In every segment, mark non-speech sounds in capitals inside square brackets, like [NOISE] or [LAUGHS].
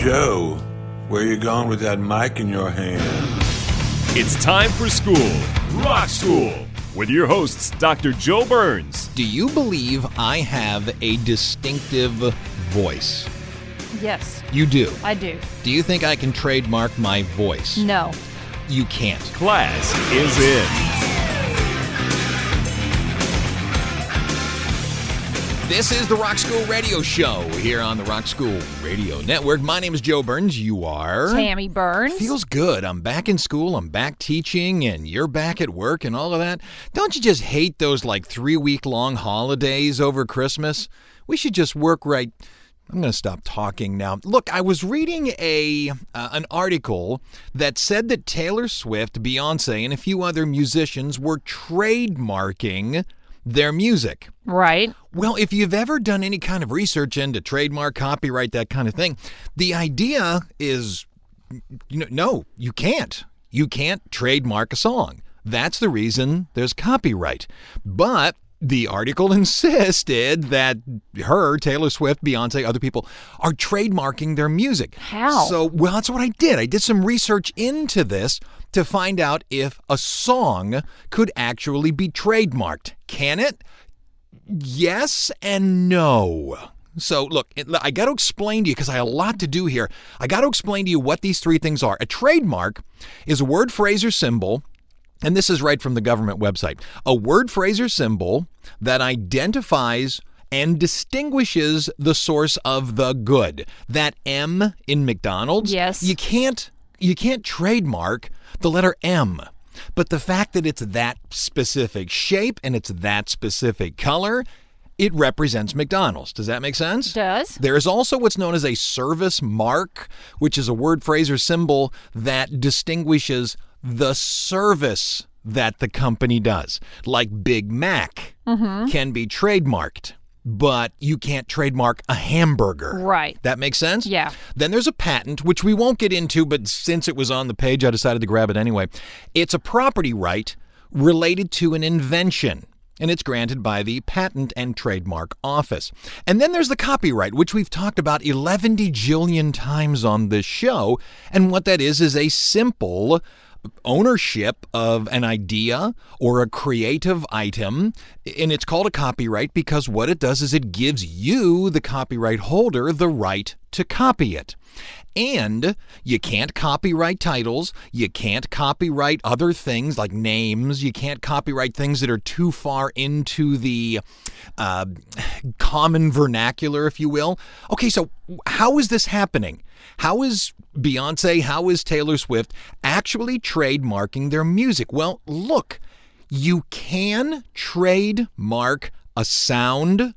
Joe, where you going with that mic in your hand? It's time for school, Rock School, with your hosts, Dr. Joe Burns. Do you believe I have a distinctive voice? Yes, You do. I do. Do you think I can trademark my voice? No. You can't. Class is in. This is the Rock School Radio Show here on the Rock School Radio Network. My name is Joe Burns. You are? Tammy Burns. Feels good. I'm back in school. I'm back teaching, and you're back at work and all of that. Don't you just hate those like three week long holidays over Christmas? We should just work right. I'm going to stop talking now. Look, I was reading a uh, an article that said that Taylor Swift, Beyonce, and a few other musicians were trademarking their music. right. Well, if you've ever done any kind of research into trademark, copyright, that kind of thing, the idea is you know, no, you can't. You can't trademark a song. That's the reason there's copyright. But the article [LAUGHS] insisted that her, Taylor Swift, Beyonce, other people are trademarking their music. How? So, well, that's what I did. I did some research into this to find out if a song could actually be trademarked. Can it? Yes and no. So, look, I got to explain to you because I have a lot to do here. I got to explain to you what these three things are. A trademark is a word, phrase, or symbol, and this is right from the government website. A word, phrase, or symbol that identifies and distinguishes the source of the good. That M in McDonald's, Yes. you can't you can't trademark the letter M. But the fact that it's that specific shape and it's that specific color, it represents McDonald's. Does that make sense? Does. There is also what's known as a service mark, which is a word, phrase, or symbol that distinguishes the service that the company does. Like Big Mac mm-hmm. can be trademarked, but you can't trademark a hamburger. Right. That makes sense? Yeah. Then there's a patent, which we won't get into, but since it was on the page, I decided to grab it anyway. It's a property right related to an invention. And it's granted by the Patent and Trademark Office. And then there's the copyright, which we've talked about 11 jillion times on this show. And what that is, is a simple ownership of an idea or a creative item. And it's called a copyright because what it does is it gives you, the copyright holder, the right to copy it. And you can't copyright titles. You can't copyright other things like names. You can't copyright things that are too far into the uh, common vernacular, if you will. Okay, so how is this happening? How is Beyonce, how is Taylor Swift actually trademarking their music? Well, look, you can trademark a sound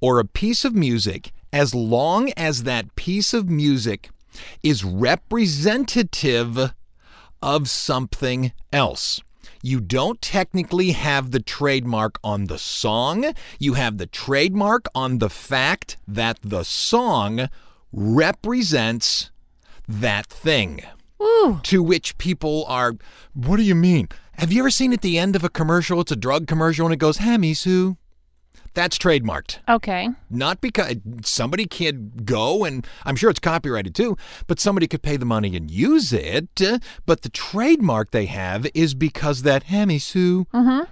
or a piece of music as long as that piece of music is representative of something else. You don't technically have the trademark on the song. You have the trademark on the fact that the song represents that thing. Ooh. To which people are, what do you mean? Have you ever seen at the end of a commercial, it's a drug commercial, and it goes, Hammy Sue? That's trademarked. Okay. Not because somebody could go and I'm sure it's copyrighted too, but somebody could pay the money and use it. uh, But the trademark they have is because that Hammy Sue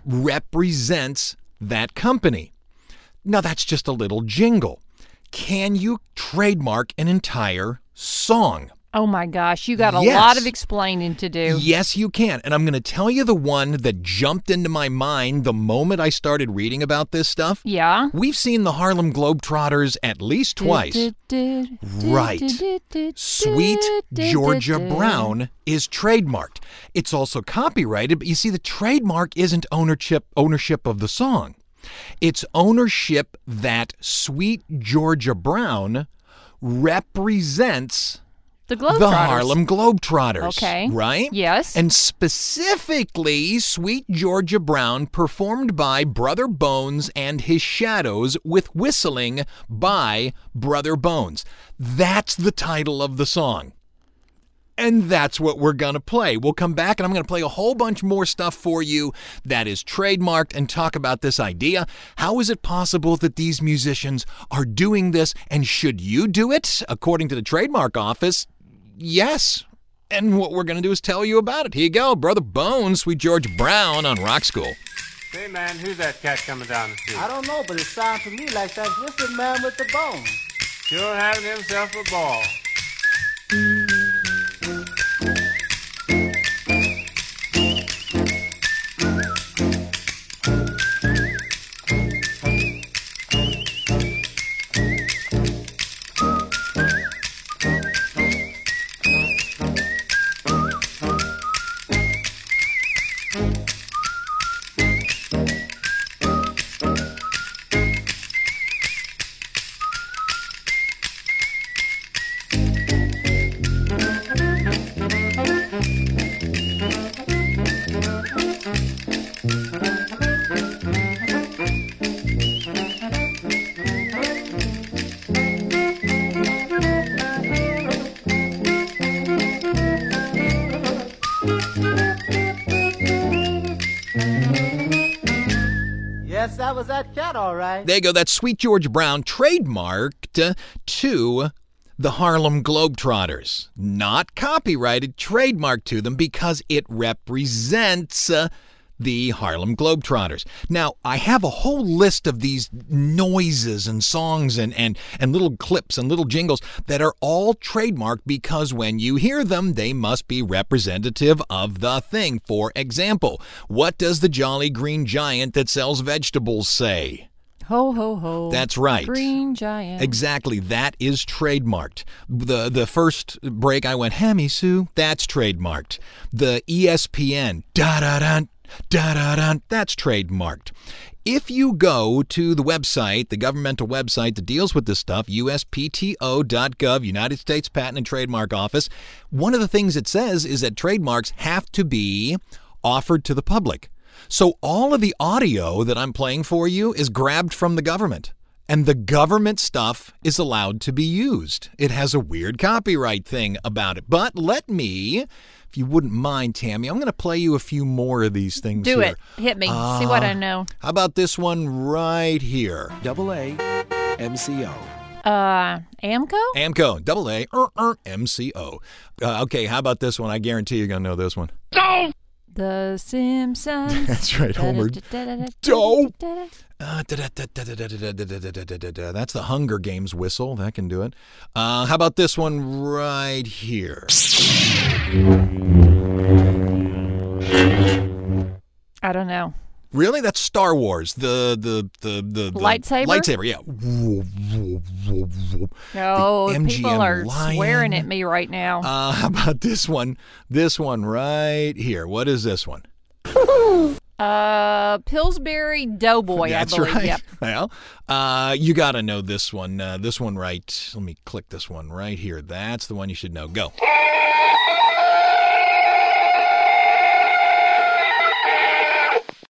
represents that company. Now that's just a little jingle. Can you trademark an entire song? Oh my gosh, you got a Yes. lot of explaining to do. Yes, you can. And I'm going to tell you the one that jumped into my mind the moment I started reading about this stuff. Yeah. We've seen the Harlem Globetrotters at least twice. Right. Sweet Georgia Brown is trademarked. It's also copyrighted, but you see the trademark isn't ownership ownership of the song. It's ownership that Sweet Georgia Brown represents The Globetrotters. the Harlem Globetrotters. Okay. Right? Yes. And specifically, Sweet Georgia Brown, performed by Brother Bones and his Shadows, with whistling by Brother Bones. That's the title of the song. And that's what we're going to play. We'll come back and I'm going to play a whole bunch more stuff for you that is trademarked and talk about this idea. How is it possible that these musicians are doing this and should you do it? According to the trademark office, yes. And what we're going to do is tell you about it. Here you go, Brother Bones, Sweet George Brown on Rock School. Hey man, who's that cat coming down the street? I don't know, but it sounds to me like that's just the man with the bones. Sure having himself a ball. That cat, all right. There you go. That's Sweet George Brown, trademarked to the Harlem Globetrotters. Not copyrighted, trademarked to them because it represents uh, the Harlem Globetrotters. Now, I have a whole list of these noises and songs and, and, and little clips and little jingles that are all trademarked because when you hear them, they must be representative of the thing. For example, what does the Jolly Green Giant that sells vegetables say? Ho ho ho. That's right. Green giant. Exactly. That is trademarked. The the first break I went, Hammy Sue, that's trademarked. The ESPN, da da da da da da, that's trademarked. If you go to the website, the governmental website that deals with this stuff, uspto.gov, United States Patent and Trademark Office, one of the things it says is that trademarks have to be offered to the public. So all of the audio that I'm playing for you is grabbed from the government. And the government stuff is allowed to be used. It has a weird copyright thing about it. But let me, if you wouldn't mind, Tammy, I'm going to play you a few more of these things Do here. it. Hit me. See what I know. How about this one right here? Double A MCO. Uh, Amco? Amco, double A, er, er, MCO. Uh, okay, how about this one? I guarantee you're going to know this one. The Simpsons. [LAUGHS] That's right, Homer. Doe. That's the Hunger Games whistle. That can do it. Uh, how about this one right here? I don't know. Really? That's Star Wars. The the the the, the lightsaber. Lightsaber. Yeah. No, the people are lion. swearing at me right now. Uh, how about this one? This one right here. What is this one? Uh, Pillsbury Doughboy, That's I believe. right. Yep. [LAUGHS] Well, uh, you got to know this one. Uh, this one right. Let me click this one right here. That's the one you should know. Go.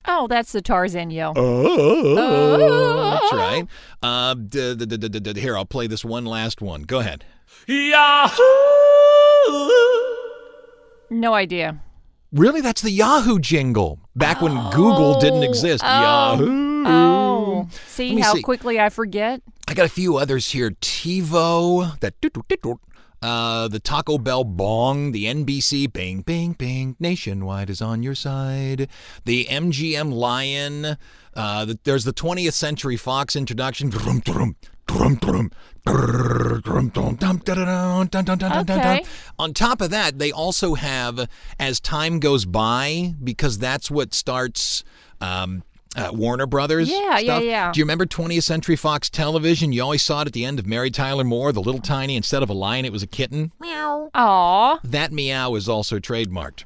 Oh, that's the Tarzan yell. Oh, that's right. Uh, d- d- d- d- d- d- here, I'll play this one last one. Go ahead. Yahoo! No idea. Really? That's the Yahoo jingle. Back when Google didn't exist. Yahoo. Oh, see how see. quickly I forget? I got a few others here. TiVo, that uh, the Taco Bell bong, the NBC bing bing bing nationwide is on your side. The MGM Lion, uh, the, there's the 20th Century Fox introduction. Okay. On top of that, they also have, as time goes by, because that's what starts um, uh, Warner Brothers. Yeah, yeah, stuff. yeah. Do you remember 20th Century Fox Television? You always saw it at the end of Mary Tyler Moore, the little tiny, instead of a lion, it was a kitten. Meow. Aw. That meow is also trademarked.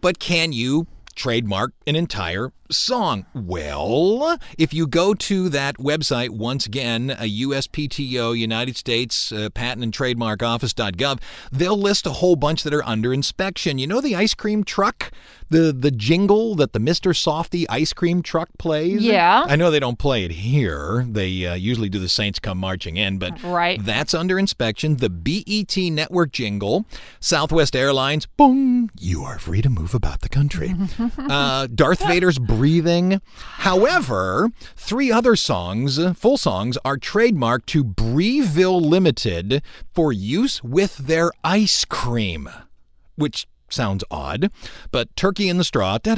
But can you trademark an entire song? Well, if you go to that website, once again, a USPTO, United States uh, Patent and Trademark Office.gov, they'll list a whole bunch that are under inspection. You know the ice cream truck? The, the jingle that the Mr. Softee ice cream truck plays? Yeah. I know they don't play it here. They uh, usually do the Saints Come Marching In, but Right. that's under inspection. The BET network jingle, Southwest Airlines, boom, you are free to move about the country. [LAUGHS] uh, Darth Vader's breathing. However, three other songs, uh, full songs, are trademarked to Breville Limited for use with their ice cream, which sounds odd, but Turkey in the Straw. Do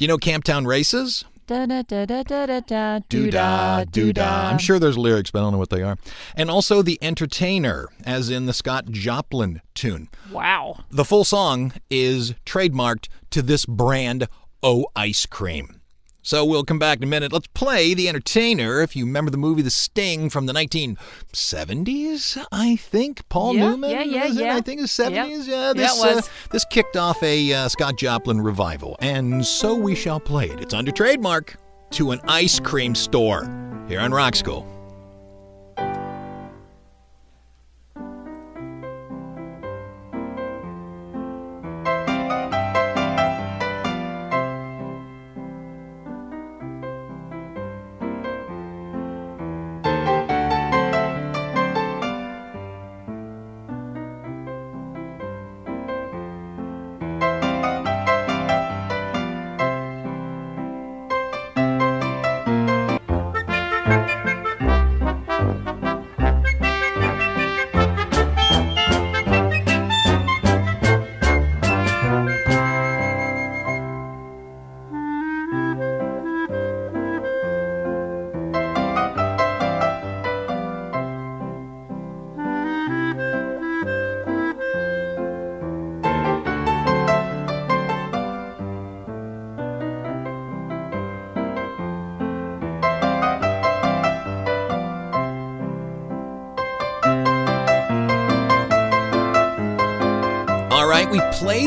you know Camptown Races? Da da da da da da da doo da doo da. I'm sure there's lyrics, but I don't know what they are. And also the entertainer, as in the Scott Joplin tune. Wow. The full song is trademarked to this brand, O Ice Cream. So we'll come back in a minute. Let's play The Entertainer. If you remember the movie The Sting from the 1970s, I think. Paul Yeah, Newman? yeah, yeah, was it? yeah. I think it's 70s. Yeah, Yeah, this. Uh, this kicked off a uh, Scott Joplin revival. And so we shall play it. It's under trademark to an ice cream store here on Rock School.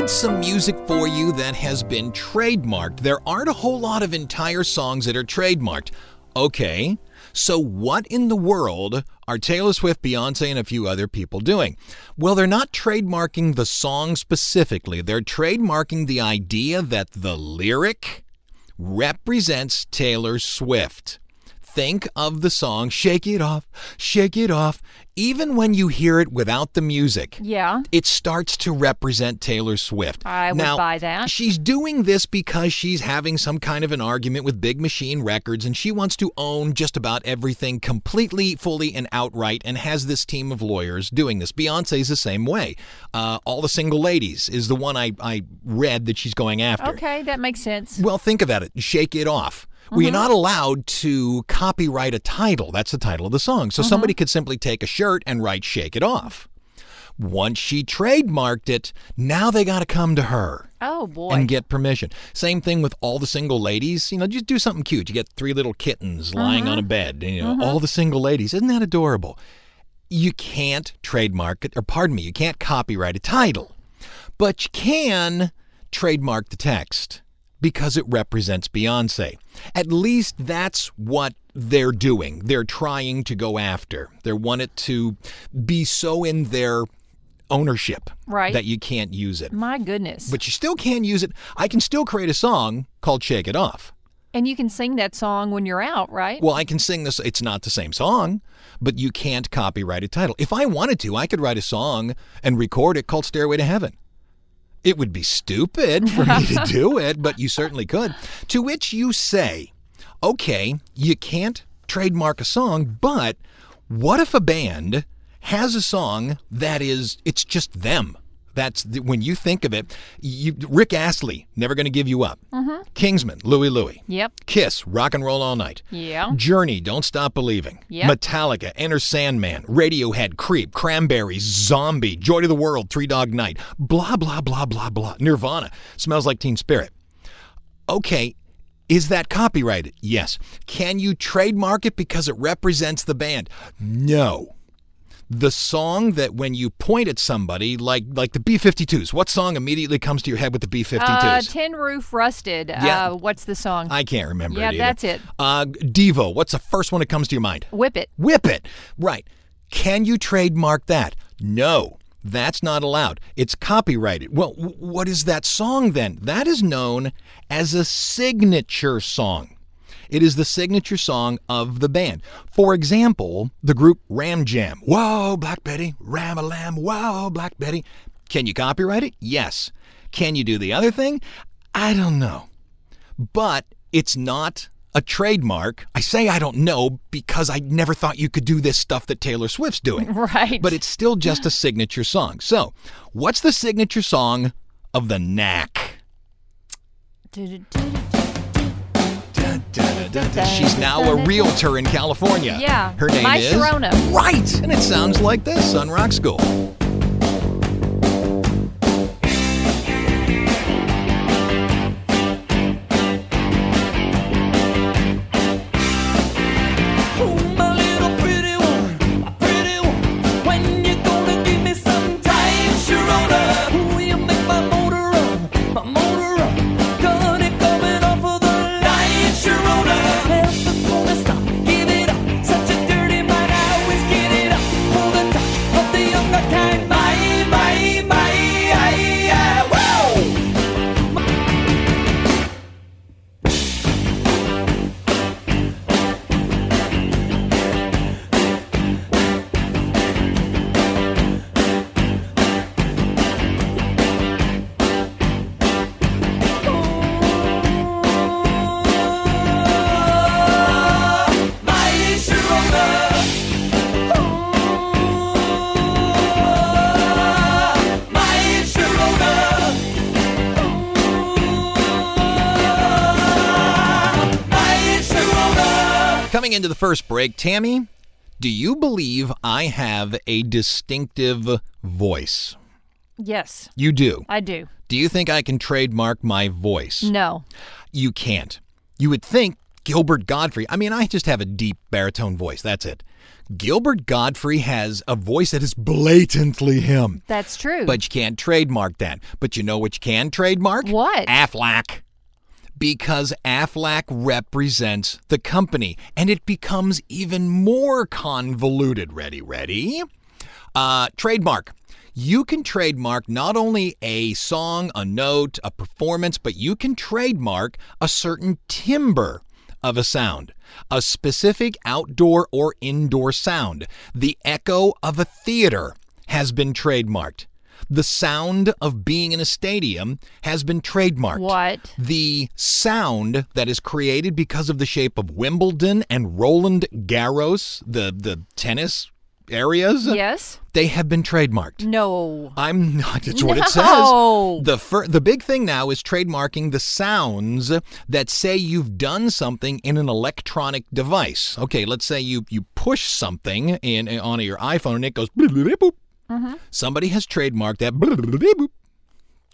Played some music for you that has been trademarked. There aren't a whole lot of entire songs that are trademarked. Okay, so what in the world are Taylor Swift, Beyonce, and a few other people doing? Well, they're not trademarking the song specifically, they're trademarking the idea that the lyric represents Taylor Swift. Think of the song Shake It Off, Shake It Off. Even when you hear it without the music, Yeah. it starts to represent Taylor Swift. I would now, buy that. She's doing this because she's having some kind of an argument with Big Machine Records and she wants to own just about everything completely, fully, and outright and has this team of lawyers doing this. Beyonce's the same way. Uh, All the Single Ladies is the one I, I read that she's going after. Okay, that makes sense. Well, think about it. Shake it off. Well, you're mm-hmm. not allowed to copyright a title. That's the title of the song. So somebody mm-hmm. could simply take a shirt and write Shake It Off. Once she trademarked it, now they got to come to her Oh boy. and get permission. Same thing with all the single ladies. You know, just do something cute. You get three little kittens lying on a mm-hmm. bed. You know, all the single ladies. Isn't that adorable? You can't trademark it, or pardon me, you can't copyright a title, but you can trademark the text because it represents Beyonce. At least that's what they're doing. They're trying to go after. They want it to be so in their ownership Right. that you can't use it My goodness. but you still can use it. I can still create a song called Shake It Off. and you can sing that song when you're out, right? Well, I can sing this. It's not the same song, but you can't copyright a title. If I wanted to, I could write a song and record it called Stairway to Heaven. It would be stupid for me to [LAUGHS] do it, but you certainly could. To which you say, okay, you can't trademark a song, but what if a band has a song that is, it's just them? That's the, when you think of it. You, Rick Astley, never going to give you up. Mm-hmm. Kingsmen, Louie Louie. Yep. Kiss, Rock and Roll All Night. Yeah. Journey, Don't Stop Believing. Yep. Metallica, Enter Sandman, Radiohead, Creep, Cranberries, Zombie, Joy to the World, Three Dog Night, blah, blah, blah, blah, blah. Nirvana, Smells Like Teen Spirit. Okay, is that copyrighted? Yes. Can you trademark it because it represents the band? No. The song that when you point at somebody, like like the B-52s, what song immediately comes to your head with the B-52s? Uh, Tin Roof Rusted. Yeah. Uh, what's the song? I can't remember Yeah, it that's it. Uh, Devo, what's the first one that comes to your mind? Whip It. Whip it. Right. Can you trademark that? No. That's not allowed. It's copyrighted. Well, w- what is that song then? That is known as a signature song. It is the signature song of the band. For example, the group Ram Jam. Whoa, Black Betty, Ram a Lamb, whoa, Black Betty. Can you copyright it? Yes. Can you do the other thing? I don't know but it's not a trademark. I say I don't know because I never thought you could do this stuff that Taylor Swift's doing. [LAUGHS] Right. But it's still just a [LAUGHS] signature song. So, what's the signature song of the Knack? She's now a realtor in California. Yeah, Her name My is Sharona. Right, and it sounds like this on Rock School. Coming into the first break, Tammy, do you believe I have a distinctive voice? yes, You do. I do. Do you think I can trademark my voice? No. You can't. You would think Gilbert Gottfried. I mean, I just have a deep baritone voice. That's it. Gilbert Gottfried has a voice that is blatantly him. That's true. But you can't trademark that. But you know what you can trademark? What? Aflac. Because Aflac represents the company and it becomes even more convoluted. Ready, ready? Uh, trademark. You can trademark not only a song, a note, a performance, but you can trademark a certain timbre of a sound, a specific outdoor or indoor sound. The echo of a theater has been trademarked. The sound of being in a stadium has been trademarked. What? The sound that is created because of the shape of Wimbledon and Roland Garros, the, the tennis areas, yes. they have been trademarked. No. I'm not. That's what it says. The fir- the big thing now is trademarking the sounds that say you've done something in an electronic device. Okay, let's say you you push something in on your iPhone and it goes. [LAUGHS] boop. Mm-hmm. Somebody has trademarked that.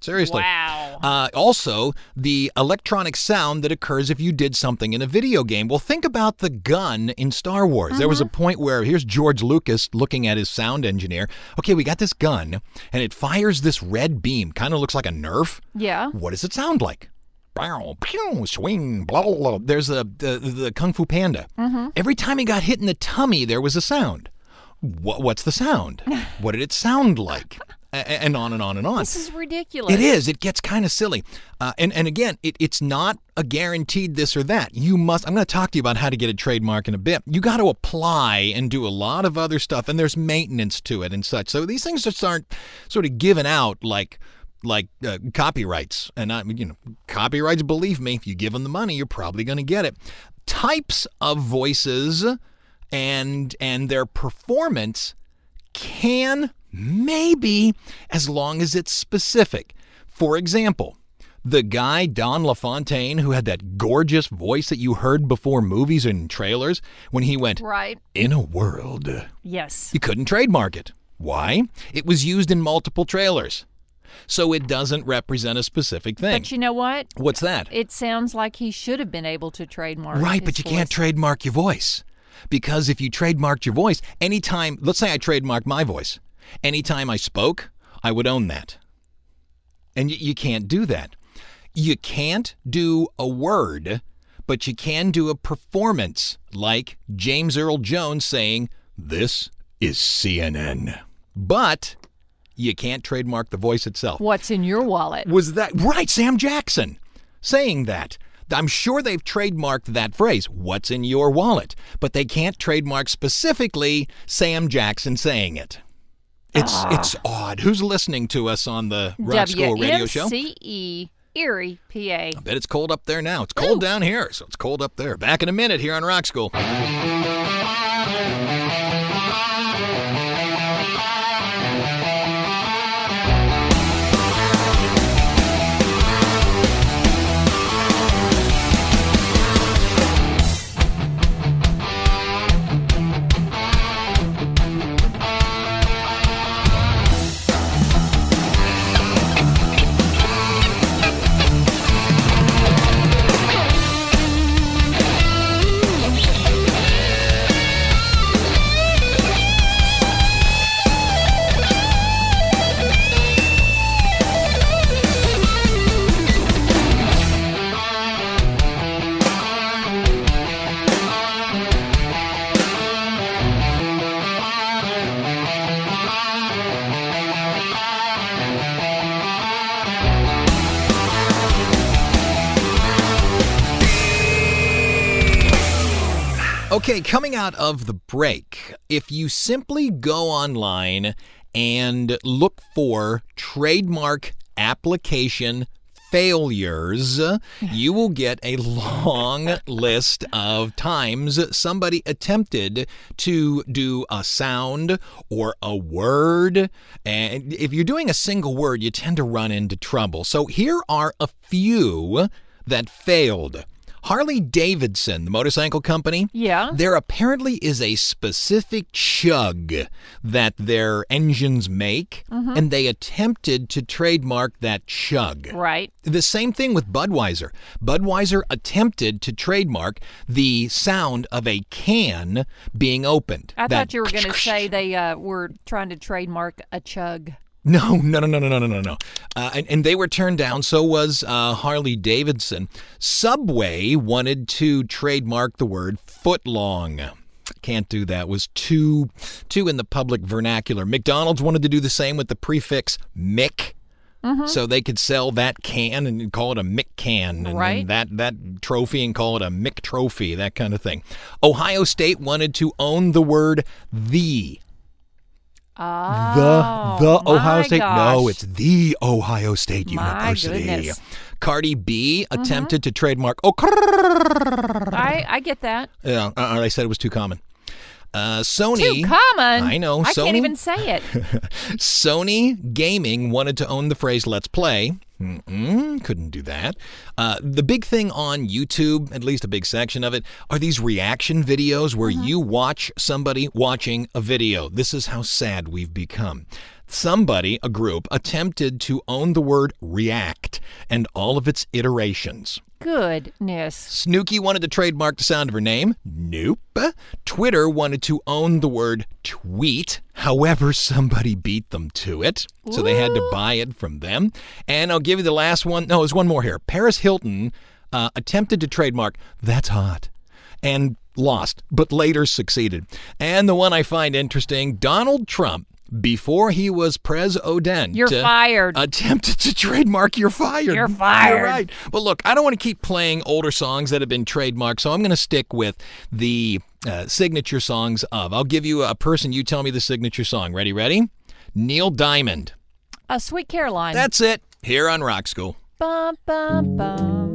Seriously. Wow. Uh, also, the electronic sound that occurs if you did something in a video game. Well, think about the gun in Star Wars. There was a point where here's George Lucas looking at his sound engineer. Okay, we got this gun, and it fires this red beam. Kind of looks like a Nerf. Yeah. What does it sound like? Bow, pew, swing, blah, blah, blah. There's a the, the Kung Fu Panda. Every time he got hit in the tummy, there was a sound. What, what's the sound? [LAUGHS] what did it sound like? And on and on and on. This is ridiculous. It is. It gets kind of silly. Uh, and, and again, it, it's not a guaranteed this or that. You must, I'm going to talk to you about how to get a trademark in a bit. You got to apply and do a lot of other stuff, and there's maintenance to it and such. So these things just aren't sort of given out like like uh, copyrights. And I, you know, copyrights, believe me, if you give them the money, you're probably going to get it. Types of voices and and their performance can Maybe as long as it's specific. For example, the guy Don LaFontaine who had that gorgeous voice that you heard before movies and trailers when he went Right. in a world. Yes. You couldn't trademark it. Why? It was used in multiple trailers. So it doesn't represent a specific thing. But you know what? What's that? It sounds like he should have been able to trademark. Right, but you can't trademark your voice. Because if you trademarked your voice, anytime, let's say I trademarked my voice, anytime I spoke, I would own that. And y- you can't do that. You can't do a word, but you can do a performance like James Earl Jones saying, This is CNN. But you can't trademark the voice itself. What's in your wallet? Was that right? Sam Jackson saying that. I'm sure they've trademarked that phrase, what's in your wallet, but they can't trademark specifically Sam Jackson saying it. It's Ah. it's odd. Who's listening to us on the Rock School radio show? WMCE E, Erie, PA. I Bet it's cold up there now. It's cold down here, so it's cold up there. Back in a minute here on Rock School. Okay, coming out of the break, if you simply go online and look for trademark application failures, you will get a long [LAUGHS] list of times somebody attempted to do a sound or a word. And if you're doing a single word, you tend to run into trouble. So here are a few that failed. Harley Davidson, the motorcycle company, Yeah. there apparently is a specific chug that their engines make, and they attempted to trademark that chug. Right. The same thing with Budweiser. Budweiser attempted to trademark the sound of a can being opened. I thought you were going [LAUGHS] to say they uh, were trying to trademark a chug. No, no, no, no, no, no, no, no. Uh, and, and they were turned down. So was uh, Harley Davidson. Subway wanted to trademark the word footlong. Can't do that. Was too too in the public vernacular. McDonald's wanted to do the same with the prefix Mick. Mm-hmm. So they could sell that can and call it a Mick can, and, right. that that trophy and call it a Mick trophy, that kind of thing. Ohio State wanted to own the word the Oh, the the Ohio State. gosh. No, it's the Ohio State My University. goodness. Cardi B attempted to trademark. Oh, [LAUGHS] I, I get that. yeah, uh, they said it was too common. Uh, Sony. Too common. I know. I Sony, can't even say it. [LAUGHS] Sony Gaming wanted to own the phrase "Let's play." Mm-mm, couldn't do that. Uh, the big thing on YouTube, at least a big section of it, are these reaction videos where you watch somebody watching a video. This is how sad we've become. Somebody, a group, attempted to own the word react and all of its iterations. Goodness. Snooki wanted to trademark the sound of her name. Nope. Twitter wanted to own the word tweet. However, somebody beat them to it. So they had to buy it from them. And I'll give you the last one. No, there's one more here. Paris Hilton uh, attempted to trademark that's hot and lost, but later succeeded. And the one I find interesting Donald Trump. Before he was Pres Odent, You're uh, fired. attempted to trademark you're fired. You're fired. You're right. But look, I don't want to keep playing older songs that have been trademarked, so I'm going to stick with the uh, signature songs of. I'll give you a person, you tell me the signature song. Ready, ready? Neil Diamond. A Sweet Caroline. That's it. Here on Rock School. Bum, bum, bum.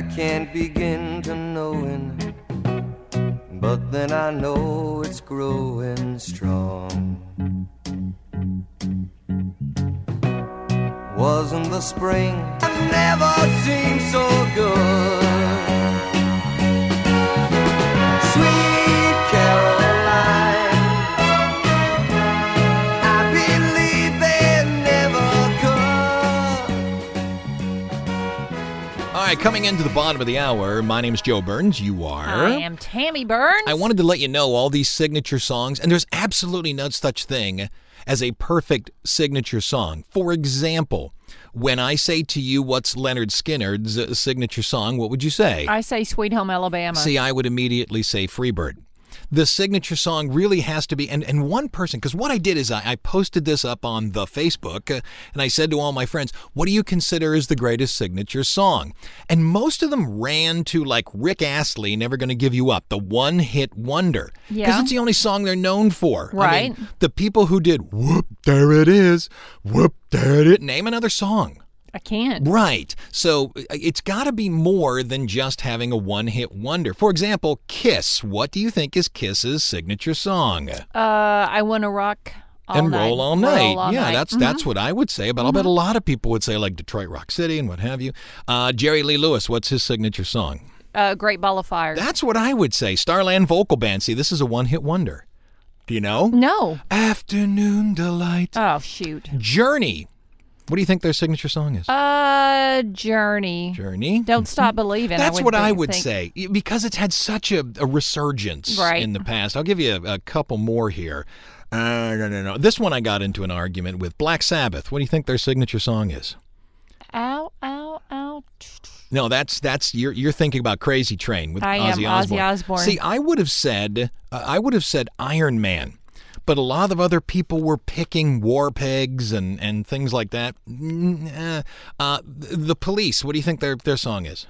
I can't begin to knowing, but then I know it's growing strong. Wasn't the spring I've never seemed so good? Coming into the bottom of the hour, my name is Joe Burns. You are. I am Tammy Burns. I wanted to let you know all these signature songs, and there's absolutely no such thing as a perfect signature song. For example, when I say to you, what's Lynyrd Skynyrd's signature song, what would you say? I say Sweet Home Alabama. See, I would immediately say Freebird. The signature song really has to be, and, and one person, because what I did is I, I posted this up on the Facebook, uh, and I said to all my friends, what do you consider is the greatest signature song? And most of them ran to like Rick Astley, Never Gonna Give You Up, the one hit wonder. Because Yeah. it's the only song they're known for. I Right. mean, the people who did, whoop, there it is, whoop, there it is, name another song. I can't. Right. So uh, it's got to be more than just having a one hit wonder. For example, Kiss. What do you think is Kiss's signature song? Uh, I want to rock all and night. roll all night. Roll all yeah, night. that's Mhm. that's what I would say. But I'll bet a lot of people would say like Detroit Rock City and what have you. Uh, Jerry Lee Lewis. What's his signature song? uh, Great Ball of Fire. That's what I would say. Starland Vocal Band. See, this is a one hit wonder. Do you know? no. Afternoon Delight. Oh shoot. Journey. What do you think their signature song is? Uh, Journey. Journey. Don't stop believing. That's I what I would think. say because it's had such a, a resurgence Right. in the past. I'll give you a, a couple more here. Uh, no, no, no. This one I got into an argument with Black Sabbath. What do you think their signature song is? Ow, ow, ow. No, that's that's you're you're thinking about Crazy Train with I am, Ozzy Ozzy Osbourne. Osbourne. See, I would have said uh, I would have said Iron Man, but a lot of other people were picking War Pigs and and things like that. Mm, eh. Uh, the Police. What do you think their their song is?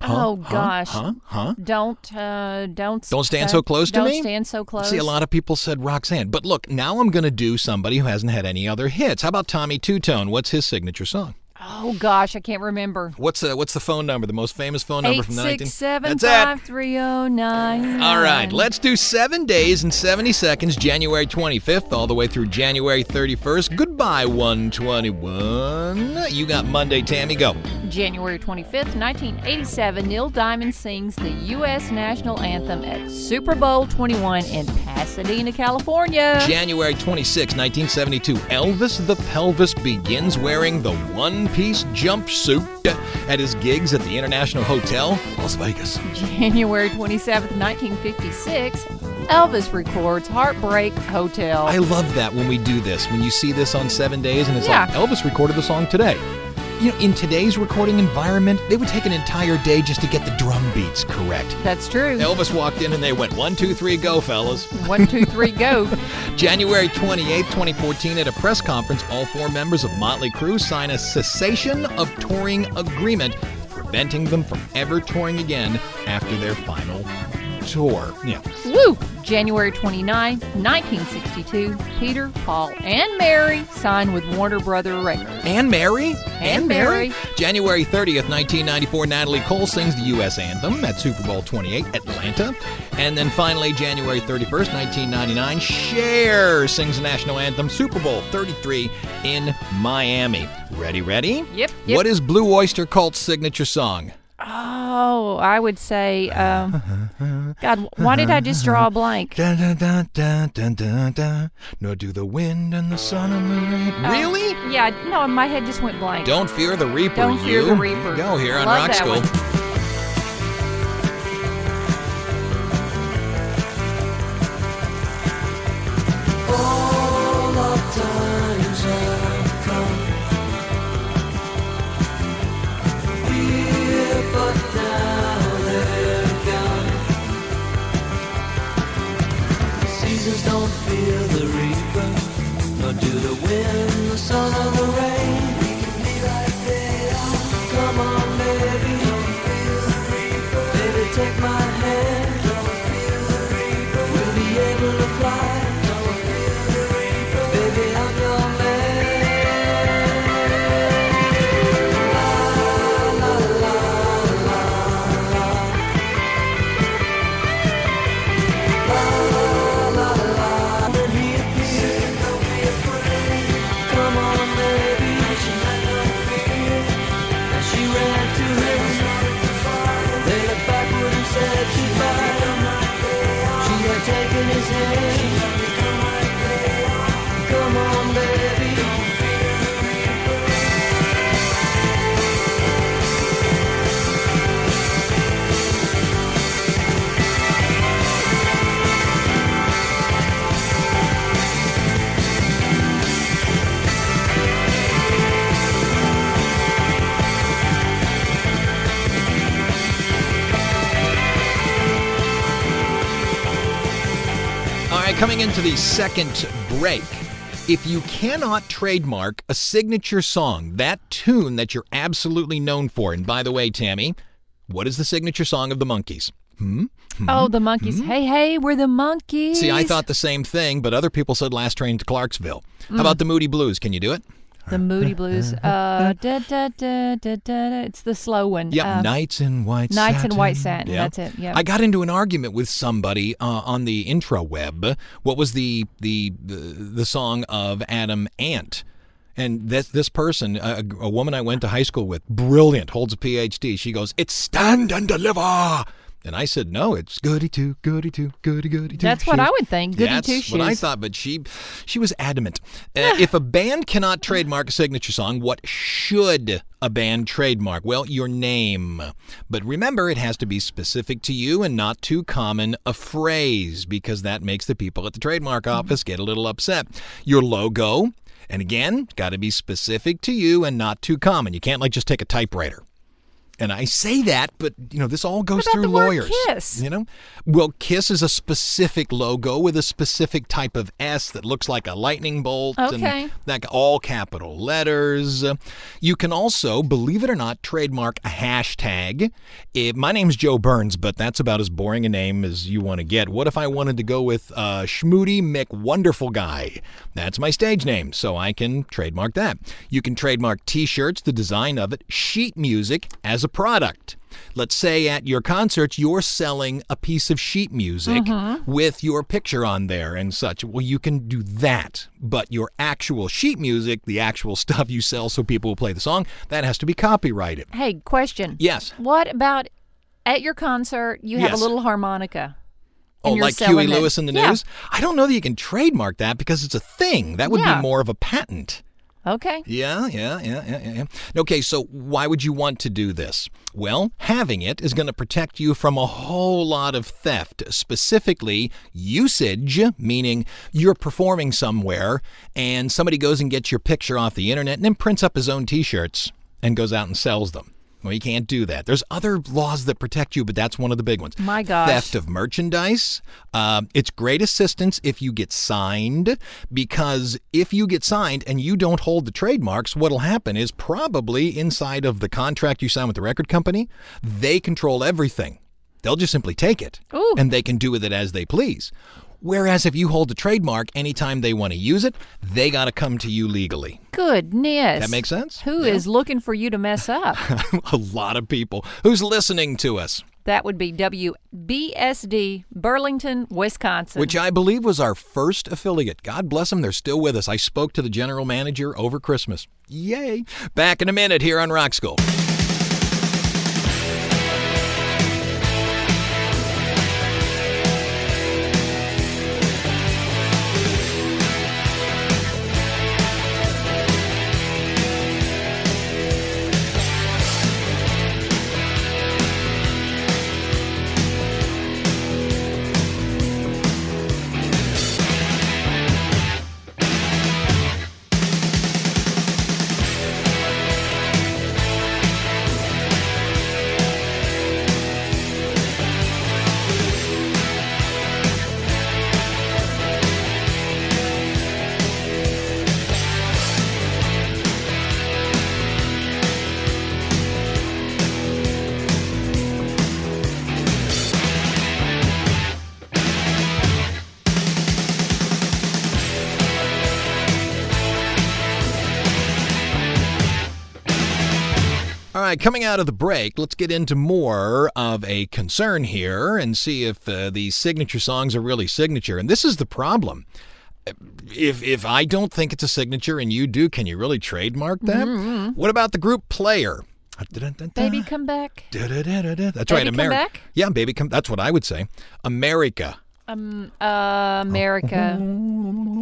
oh Huh? gosh. Huh? Huh? Don't uh, don't Don't stand uh, so close to don't me? stand so close. See, a lot of people said Roxanne. But look, now I'm going to do somebody who hasn't had any other hits. How about Tommy Tutone? What's his signature song? Oh gosh, I can't remember. What's the What's the phone number? The most famous phone number from the 19. six seven That's it. five three zero nine. All right, let's do seven days and 70 seconds, January 25th, all the way through January 31st. Goodbye, 121. You got Monday, Tammy. Go. January 25th, 1987, Neil Diamond sings the U.S. national anthem at Super Bowl 21 in Pasadena, California. January 26, 1972, Elvis the Pelvis begins wearing the one piece jumpsuit at his gigs at the International Hotel, Las Vegas. January 27th, 1956, Elvis records Heartbreak Hotel. I love that when we do this, when you see this on seven days and it's Yeah. like Elvis recorded the song today. You know, in today's recording environment, they would take an entire day just to get the drum beats correct. That's true. Elvis walked in and they went, one, two, three, go, fellas. One, two, three, go. [LAUGHS] January 28, 2014, at a press conference, all four members of Motley Crue sign a cessation of touring agreement, preventing them from ever touring again after their final tour. Yeah. Woo! January 29th, 1962, Peter, Paul, and Mary signed with Warner Brother Records. Anne Mary? Anne Mary. January 30th, 1994, Natalie Cole sings the U.S. Anthem at Super Bowl 28, Atlanta. And then finally, January 31st, 1999, Cher sings the national anthem, Super Bowl 33 in Miami. Ready, ready? Yep, yep. What is Blue Oyster Cult's signature song? Oh, I would say, um, God, why did I just draw a blank? Dun, dun, dun, dun, dun, dun, dun. Nor do the wind and the sun and the rain. Really? Yeah, no, my head just went blank. Don't fear the Reaper. Don't fear you. the Reaper. Go here on Love Rock that School. one. Wind, the right, coming into the second break. If you cannot trademark a signature song, that tune that you're absolutely known for, and by the way, Tammy, what is the signature song of the Monkees? Hmm? hmm? Oh, the Monkees. Hmm? Hey, hey, we're the Monkees. See, I thought the same thing, but other people said Last Train to Clarksville. How mm. about the Moody Blues? Can you do it? The Moody Blues. Uh, da, da, da, da, da, da. It's the slow one. Yeah, Uh, Nights in White Nights Satin. in White Satin, Yeah. that's it, yep. I got into an argument with somebody uh, on the intraweb. What was the the the, the song of Adam Ant? And this this person, a, a woman I went to high school with, brilliant, holds a PhD. She goes, "It's stand and deliver." And I said, "No, it's goody two, goody two, goody goody two." That's what I would think. Goody That's two shoes. what I thought, but she she was adamant. Uh, [SIGHS] if a band cannot trademark a signature song, what should a band trademark? Well, your name. But remember, it has to be specific to you and not too common a phrase because that makes the people at the trademark office get a little upset. Your logo, and again, got to be specific to you and not too common. You can't like just take a typewriter. And I say that, but you know, this all goes What about through the word lawyers. KISS? You know, well, Kiss is a specific logo with a specific type of S that looks like a lightning bolt. Okay. And that all capital letters. You can also, believe it or not, trademark a hashtag. It, my name's Joe Burns, but that's about as boring a name as you want to get. What if I wanted to go with uh, Schmoody McWonderful Guy? That's my stage name, so I can trademark that. You can trademark T-shirts, the design of it, sheet music as a product. Let's say at your concert you're selling a piece of sheet music mm-hmm. with your picture on there and such. Well, you can do that, but your actual sheet music, the actual [LAUGHS] stuff you sell so people will play the song, that has to be copyrighted. Hey, question. Yes. What about at your concert? You have Yes. a little harmonica. Oh, and you're like Huey selling it. Lewis in the Yeah. news? I don't know that you can trademark that because it's a thing. That would Yeah. be more of a patent. Okay. Yeah, yeah, yeah, yeah, yeah. Okay, so why would you want to do this? Well, having it is going to protect you from a whole lot of theft, specifically usage, meaning you're performing somewhere and somebody goes and gets your picture off the internet and then prints up his own t shirts and goes out and sells them. Well, you can't do that. There's other laws that protect you, but that's one of the big ones. My gosh. Theft of merchandise. Uh, it's great assistance if you get signed, because if you get signed and you don't hold the trademarks, what'll happen is probably inside of the contract you sign with the record company, they control everything. They'll just simply take it, Ooh. and they can do with it as they please. Whereas if you hold the trademark, anytime they want to use it, they got to come to you legally. Goodness. That makes sense? Who is looking for you to mess up? [LAUGHS] a lot of people. Who's listening to us? that would be WBSD, Burlington, Wisconsin. which I believe was our first affiliate. God bless them, they're still with us. I spoke to the general manager over Christmas. Yay! Back in a minute here on Rock School. Right, coming out of the break, let's get into more of a concern here and see if uh, these signature songs are really signature. And this is the problem. If if I don't think it's a signature and you do, can you really trademark that? What about the group Player? Baby, come back. That's right, America. Back? Yeah, baby, come. That's what I would say. America. Um, uh, America. [LAUGHS]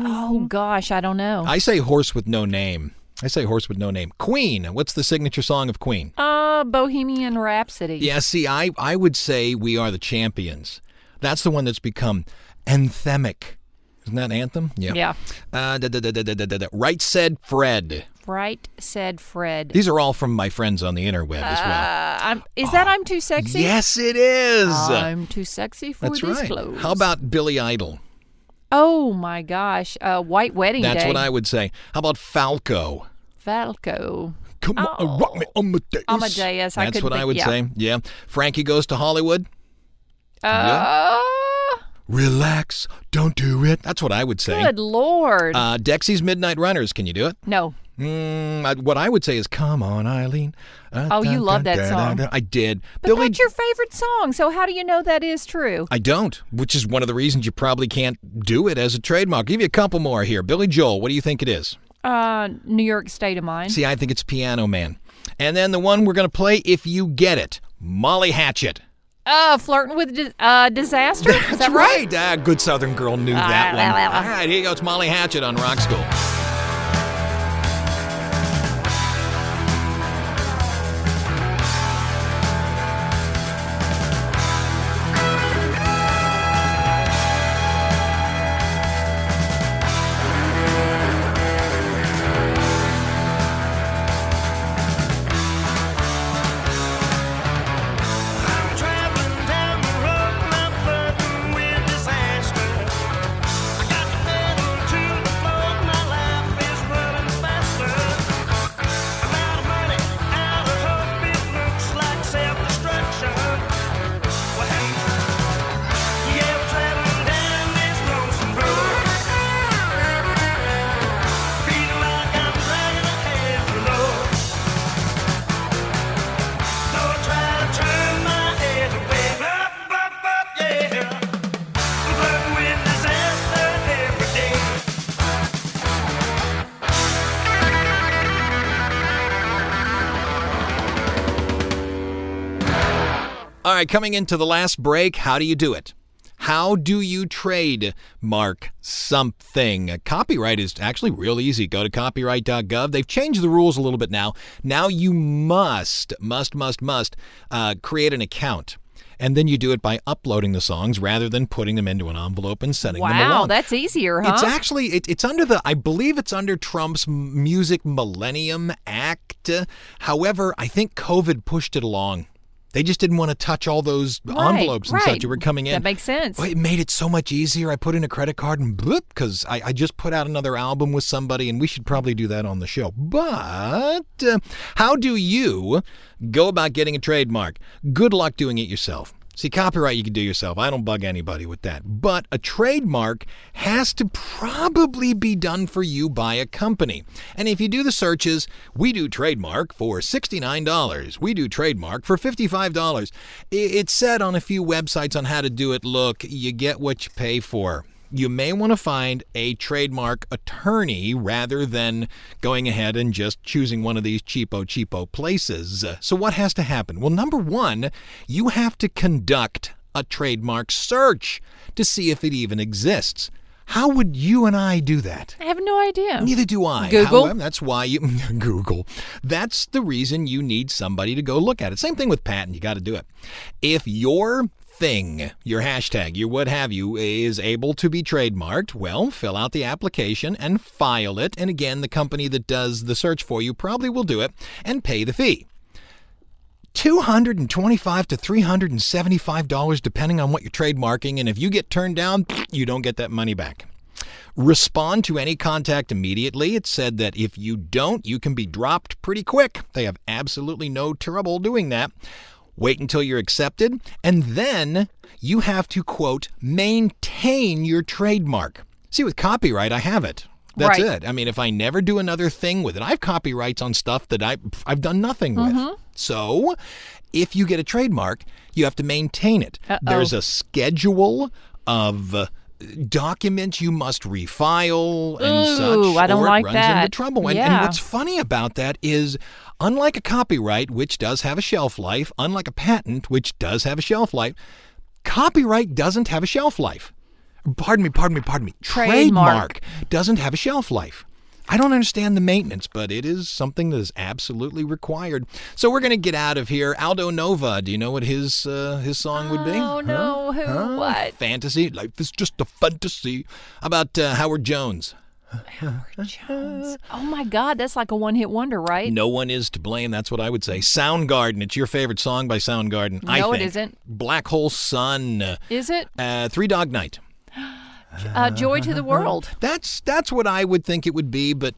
Oh gosh, I don't know. I say horse with no name. I say horse with no name. Queen. What's the signature song of Queen? Uh, Bohemian Rhapsody. Yeah, see, I, I would say we are the champions. That's the one that's become anthemic. Isn't that anthem? Yeah. Yeah. Uh, da, da, da, da, da, da, da. Right said Fred. Right said Fred. These are all from my friends on the interweb as well. Uh, I'm, is that I'm too sexy? Yes, it is. I'm too sexy for That's these right. clothes. How about Billy Idol? Oh my gosh, uh, White Wedding That's Day. what I would say. How about Falco? Falco. Come on, Oh. rock me, Amadeus. Amadeus, I That's couldn't what I would yeah. say. Yeah. Frankie goes to Hollywood. Uh, Relax. Don't do it. That's what I would say. Good lord. Uh, Dexy's Midnight Runners. Can you do it? no. Mm, I- what I would say is, "Come on, Eileen." Uh, Oh, you da, love da, that da, song. da, da. I did. But Billy, that's your favorite song, so how do you know that is true? I don't, which is one of the reasons you probably can't do it as a trademark. I'll give you a couple more here. Billy Joel. What do you think it is? Uh, New York State of Mind. See, I think it's Piano Man. And then the one we're going to play, if you get it, Molly Hatchet. Uh, flirting with di- uh, disaster. is That's that right? Ah, good Southern girl knew that Ah, one. la, la. All right, here you go. It's Molly Hatchet on Rock School. Right, coming into the last break, how do you do it? How do you trademark something? Copyright is actually real easy. Go to copyright.gov. They've changed the rules a little bit now. Now you must, must, must, must uh, create an account. And then you do it by uploading the songs rather than putting them into an envelope and sending them along. Wow, that's easier, huh? It's actually it, it's under the I believe it's under Trump's Music Millennium Act. However, I think COVID pushed it along. They just didn't want to touch all those Right, envelopes and right. such that were coming in. That makes sense. Well, it made it so much easier. I put in a credit card and bloop because I, I just put out another album with somebody, and we should probably do that on the show. But uh, how do you go about getting a trademark? Good luck doing it yourself. See, copyright you can do yourself. I don't bug anybody with that. But a trademark has to probably be done for you by a company. And if you do the searches, we do trademark for $69. We do trademark for $55. I- It's said on a few websites on how to do it. Look, you get what you pay for you may want to find a trademark attorney rather than going ahead and just choosing one of these cheapo cheapo places. So what has to happen? Well, number 1, you have to conduct a trademark search to see if it even exists. How would you and I do that? I have no idea. Neither do I. Google? However, that's why you [LAUGHS] Google. That's the reason you need somebody to go look at it. Same thing with patent. You got to do it. If your thing, your hashtag, your what have you, is able to be trademarked, well, fill out the application and file it. And again, the company that does the search for you probably will do it and pay the fee. 225 to $375 depending on what you're trademarking. And if you get turned down [SNIFFS] you don't get that money back. Respond to any contact immediately. It said that if you don't you can be dropped pretty quick. They have absolutely no trouble doing that wait until you're accepted and then you have to quote maintain your trademark see with copyright i have it that's Right. it. I mean, if I never do another thing with it, I have copyrights on stuff that I I've done nothing with. Mm-hmm. So, if you get a trademark, you have to maintain it. Uh-oh. There's a schedule of documents you must refile and Ooh, such. I don't like runs into trouble. And, and what's funny about that is, unlike a copyright, which does have a shelf life, unlike a patent, which does have a shelf life, copyright doesn't have a shelf life. Pardon me, pardon me, pardon me. Trademark. doesn't have a shelf life. I don't understand the maintenance, but it is something that is absolutely required. So we're going to get out of here. Aldo Nova, do you know what his uh, his song would be? Oh no, who? Huh? What? Fantasy. Life is just a fantasy. How about uh, Howard Jones? Howard Jones. Oh my God, that's like a one-hit wonder, right? No one is to blame. That's what I would say. Soundgarden. It's your favorite song by Soundgarden. I No, it think. isn't. Black Hole Sun. Is it? Uh, Three Dog Night. Uh, joy to the world. That's that's what I would think it would be, but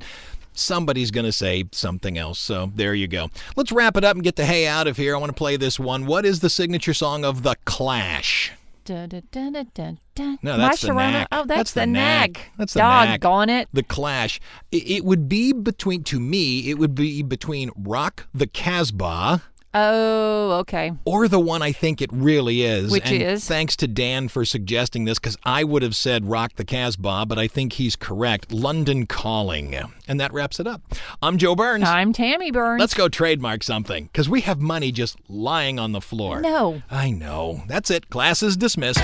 somebody's going to say something else. So there you go. Let's wrap it up and get the hay out of here. I want to play this one. What is the signature song of The Clash? Dun, dun, dun. No, that's the knack. Oh, that's, That's the, the knack. knack. That's the knack. Doggone it. The Clash. I- It would be between, to me, it would be between Rock the Casbah Oh, okay. or the one I think it really is. Which And is? Thanks to Dan for suggesting this because I would have said Rock the Casbah, but I think he's correct. London Calling. And that wraps it up. I'm Joe Burns. I'm Tammy Burns. Let's go trademark something because we have money just lying on the floor. No. I know. That's it. Class is dismissed.